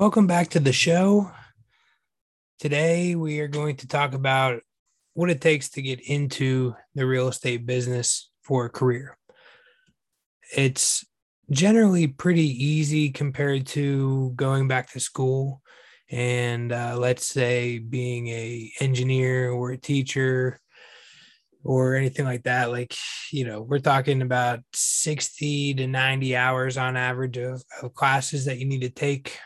Welcome back to the show. Today, we are going to talk about what it takes to get into the real estate business for a career. It's generally pretty easy compared to going back to school and uh, let's say being a engineer or a teacher or anything like that like you know we're talking about 60 to 90 hours on average of, of classes that you need to take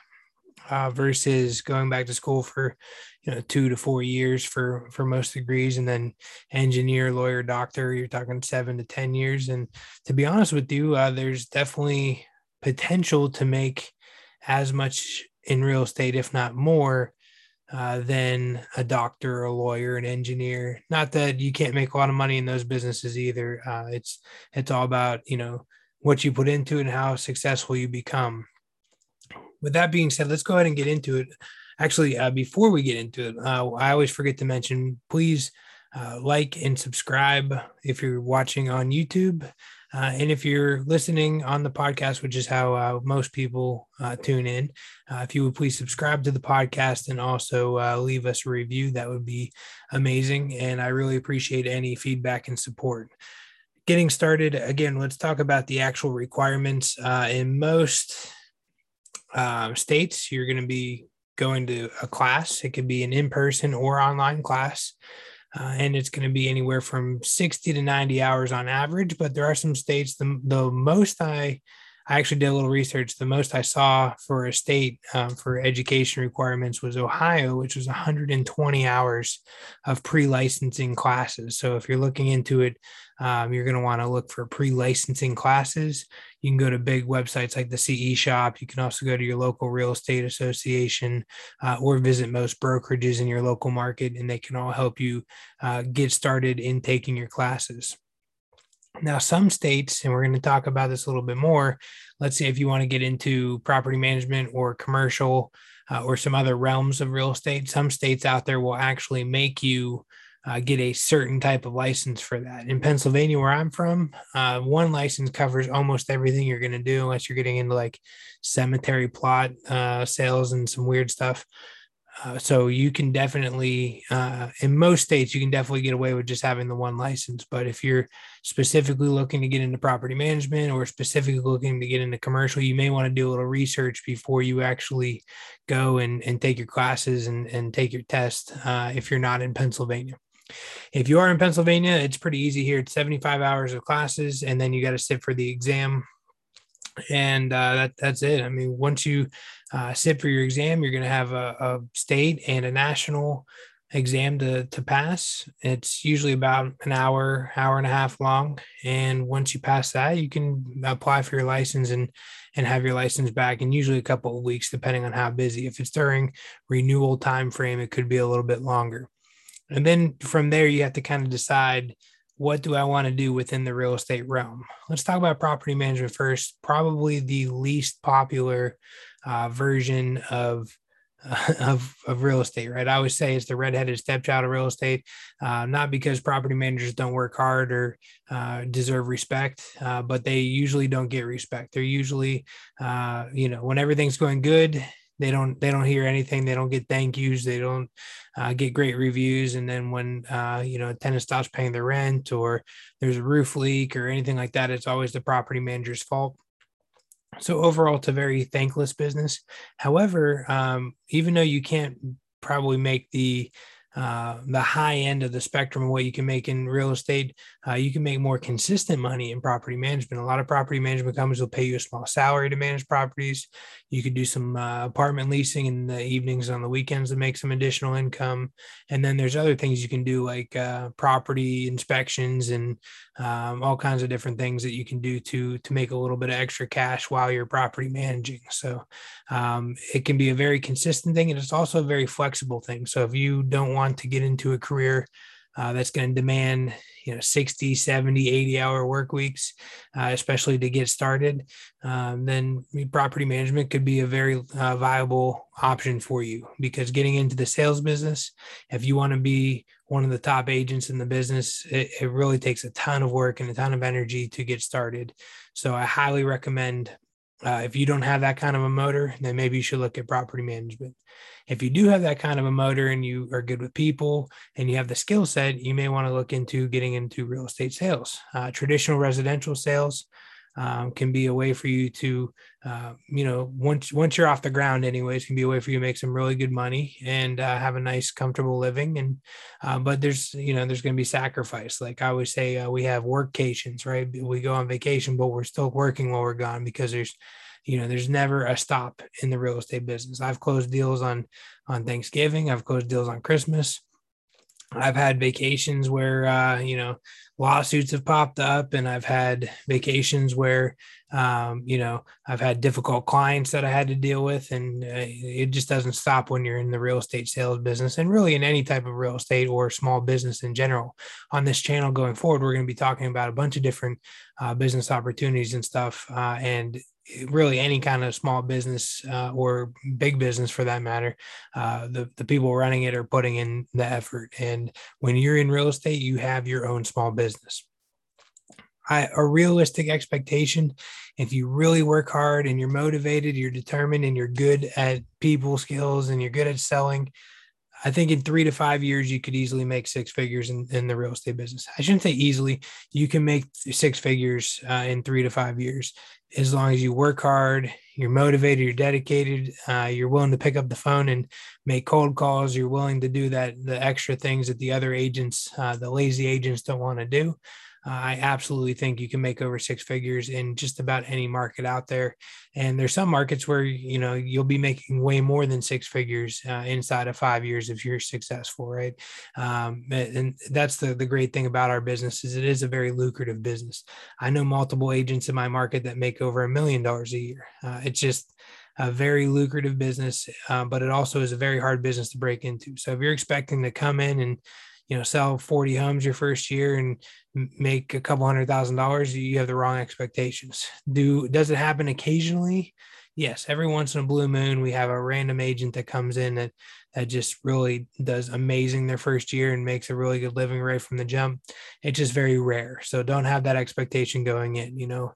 uh, versus going back to school for you know two to four years for for most degrees and then engineer lawyer doctor you're talking seven to ten years. And to be honest with you uh, there's definitely potential to make as much in real estate if not more uh, than a doctor a lawyer an engineer. Not that you can't make a lot of money in those businesses either. Uh, it's it's all about you know what you put into it and how successful you become with that being said, let's go ahead and get into it. Actually, uh, before we get into it, uh, I always forget to mention please uh, like and subscribe if you're watching on YouTube. Uh, and if you're listening on the podcast, which is how uh, most people uh, tune in, if you would please subscribe to the podcast and also leave us a review, that would be amazing. And I really appreciate any feedback and support getting started again let's talk about the actual requirements uh, in most um, states, you're going to be going to a class. It could be an in person or online class. Uh, and it's going to be anywhere from 60 to 90 hours on average. But there are some states, the, the most I, I actually did a little research. The most I saw for a state um, for education requirements was Ohio, which was 120 hours of pre licensing classes. So if you're looking into it, um, you're going to want to look for pre licensing classes. You can go to big websites like the CE Shop. You can also go to your local real estate association uh, or visit most brokerages in your local market, and they can all help you uh, get started in taking your classes. Now, some states, and we're going to talk about this a little bit more. Let's say if you want to get into property management or commercial uh, or some other realms of real estate, some states out there will actually make you uh, get a certain type of license for that. In Pennsylvania, where I'm from, uh, one license covers almost everything you're going to do, unless you're getting into like cemetery plot uh, sales and some weird stuff. Uh, so you can definitely, uh, in most states, you can definitely get away with just having the one license. But if you're specifically looking to get into property management or specifically looking to get into commercial, you may want to do a little research before you actually go and, and take your classes and, and take your test uh, if you're not in Pennsylvania. If you are in Pennsylvania, it's pretty easy here. It's 75 hours of classes, and then you got to sit for the exam. And uh, that, that's it. I mean, once you uh, sit for your exam, you're going to have a, a, state and a national exam to, to pass. It's usually about an hour, hour and a half long. And once you pass that, you can apply for your license and and have your license back in usually a couple of weeks, depending on how busy. If it's during renewal time frame, it could be a little bit longer. And then from there, you have to kind of decide what do I want to do within the real estate realm. Let's talk about property management first. Probably the least popular uh, version of, of of real estate, right? I always say it's the redheaded stepchild of real estate, uh, not because property managers don't work hard or uh, deserve respect, uh, but they usually don't get respect. They're usually, uh, you know, when everything's going good, they don't they don't hear anything they don't get thank yous they don't uh, get great reviews and then when uh, you know a tenant stops paying the rent or there's a roof leak or anything like that it's always the property manager's fault so overall it's a very thankless business however um, even though you can't probably make the uh, the high end of the spectrum of what you can make in real estate. Uh, you can make more consistent money in property management. A lot of property management companies will pay you a small salary to manage properties. You could do some uh, apartment leasing in the evenings on the weekends to make some additional income. And then there's other things you can do like uh, property inspections and um, all kinds of different things that you can do to to make a little bit of extra cash while you're property managing. So um, it can be a very consistent thing, and it's also a very flexible thing. So if you don't want to get into a career uh, that's going to demand you know 60 70 80 hour work weeks uh, especially to get started um, then property management could be a very uh, viable option for you. Because getting into the sales business if you want to be one of the top agents in the business it, it really takes a ton of work and a ton of energy to get started. So i highly recommend Uh, if you don't have that kind of a motor, then maybe you should look at property management. If you do have that kind of a motor and you are good with people and you have the skill set, you may want to look into getting into real estate sales. Uh, traditional residential sales um, can be a way for you to, uh, you know, once once you're off the ground, anyways, can be a way for you to make some really good money and uh, have a nice, comfortable living. And uh, but there's, you know, there's going to be sacrifice. Like I always say, uh, we have workations, right? We go on vacation, but we're still working while we're gone because there's you know there's never a stop in the real estate business i've closed deals on on thanksgiving i've closed deals on christmas i've had vacations where uh, you know lawsuits have popped up and i've had vacations where um, you know i've had difficult clients that i had to deal with and uh, it just doesn't stop when you're in the real estate sales business and really in any type of real estate or small business in general. On this channel going forward we're going to be talking about a bunch of different uh, business opportunities and stuff uh, and really any kind of small business uh, or big business for that matter uh, the, the people running it are putting in the effort and when you're in real estate you have your own small business I, a realistic expectation if you really work hard and you're motivated you're determined and you're good at people skills and you're good at selling I think in three to five years, you could easily make six figures in, in the real estate business. I shouldn't say easily. You can make six figures uh, in three to five years as long as you work hard, you're motivated, you're dedicated, uh, you're willing to pick up the phone and make cold calls. You're willing to do that, the extra things that the other agents, uh, the lazy agents don't want to do. Uh, I absolutely think you can make over six figures in just about any market out there. And there's some markets where you know you'll be making way more than six figures uh, inside of five years if you're successful, right? Um, and that's the the great thing about our business is it is a very lucrative business. I know multiple agents in my market that make over a million dollars a year. Uh, it's just a very lucrative business, uh, but it also is a very hard business to break into. So if you're expecting to come in and you know sell 40 homes your first year and make a couple hundred thousand dollars you have the wrong expectations. Do does it happen occasionally? Yes every once in a blue moon we have a random agent that comes in that that just really does amazing their first year and makes a really good living right from the jump. It's just very rare. So don't have that expectation going in you know.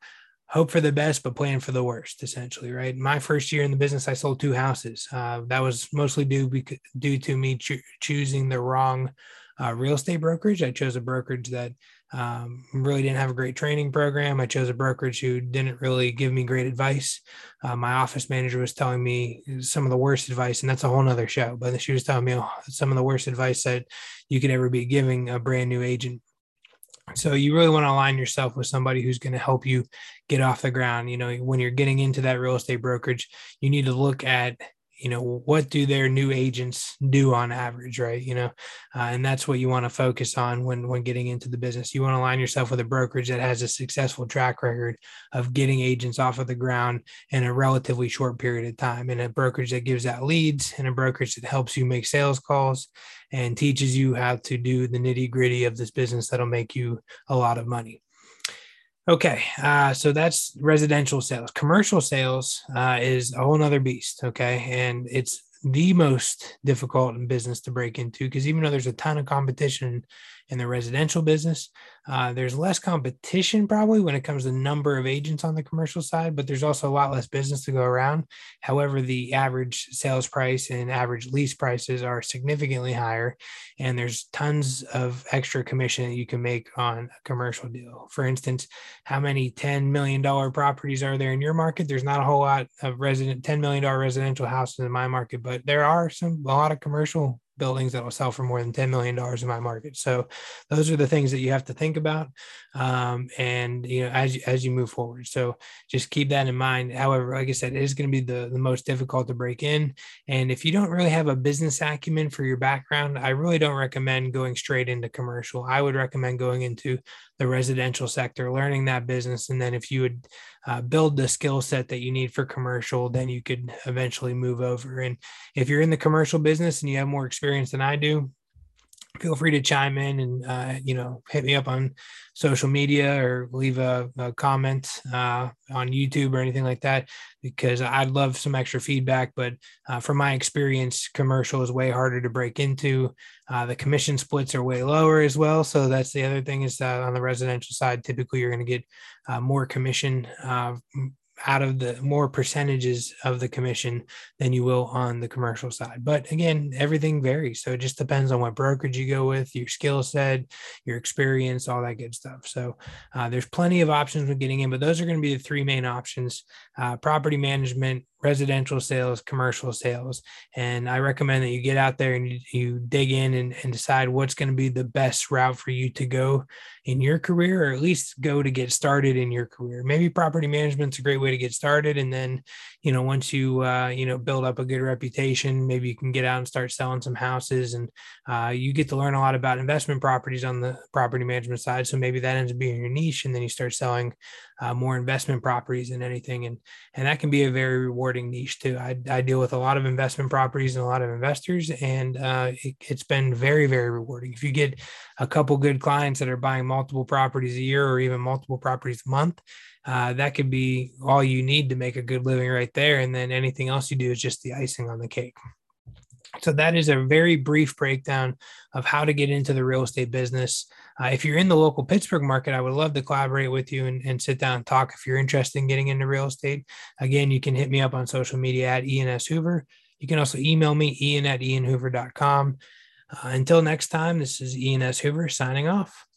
Hope for the best but plan for the worst essentially right? My first year in the business i sold two houses. Uh, that was mostly due because, due to me cho- choosing the wrong uh, real estate brokerage. I chose a brokerage that um, really didn't have a great training program. I chose a brokerage who didn't really give me great advice. Uh, my office manager was telling me some of the worst advice, and that's a whole nother show. But she was telling me oh, some of the worst advice that you could ever be giving a brand new agent. So you really want to align yourself with somebody who's going to help you get off the ground. You know, when you're getting into that real estate brokerage, you need to look at you know what do their new agents do on average right? You know uh, and that's what you want to focus on when when getting into the business. You want to align yourself with a brokerage that has a successful track record of getting agents off of the ground in a relatively short period of time and a brokerage that gives out leads and a brokerage that helps you make sales calls and teaches you how to do the nitty gritty of this business that'll make you a lot of money Okay, uh, so that's residential sales. Commercial sales uh, is a whole nother beast. Okay, and it's the most difficult in business to break into because even though there's a ton of competition in the residential business. Uh, there's less competition probably when it comes to number of agents on the commercial side, but there's also a lot less business to go around. However, the average sales price and average lease prices are significantly higher, and there's tons of extra commission that you can make on a commercial deal. For instance, how many $10 million properties are there in your market? There's not a whole lot of resident $10 million residential houses in my market, but there are some a lot of commercial buildings that will sell for more than $10 million in my market. So those are the things that you have to think about. Um, and, you know, as, as you move forward. So just keep that in mind. However, like I said, it is going to be the, the most difficult to break in. And if you don't really have a business acumen for your background, I really don't recommend going straight into commercial. I would recommend going into the residential sector, learning that business. And then if you would uh, build the skill set that you need for commercial, then you could eventually move over. And if you're in the commercial business and you have more experience than I do, feel free to chime in and uh, you know hit me up on social media or leave a, a comment uh, on youtube or anything like that because i'd love some extra feedback but uh, from my experience commercial is way harder to break into. Uh, the commission splits are way lower as well. So that's the other thing is that on the residential side typically you're going to get uh, more commission uh, out of the more percentages of the commission than you will on the commercial side. But again, everything varies. So it just depends on what brokerage you go with, your skill set, your experience, all that good stuff. So uh, there's plenty of options with getting in, but those are going to be the three main options uh, property management, residential sales, commercial sales. And I recommend that you get out there and you, you dig in and, and decide what's going to be the best route for you to go in your career, or at least go to get started in your career. Maybe property management's a great way to get started. And then, you know, once you, uh, you know, build up a good reputation, maybe you can get out and start selling some houses and uh, you get to learn a lot about investment properties on the property management side. So maybe that ends up being your niche. And then you start selling uh, more investment properties than anything. And, and that can be a very rewarding niche too. I, I deal with a lot of investment properties and a lot of investors, and uh, it, it's been very, very rewarding. If you get a couple good clients that are buying multiple properties a year or even multiple properties a month, uh, that could be all you need to make a good living right there. And then anything else you do is just the icing on the cake. So that is a very brief breakdown of how to get into the real estate business. Uh, if you're in the local Pittsburgh market, I would love to collaborate with you and, and, sit down and talk. If you're interested in getting into real estate, again, you can hit me up on social media at Ian S. Hoover. You can also email me, ian at ianhoover.com. Uh, until next time, this is Ian S. Hoover signing off.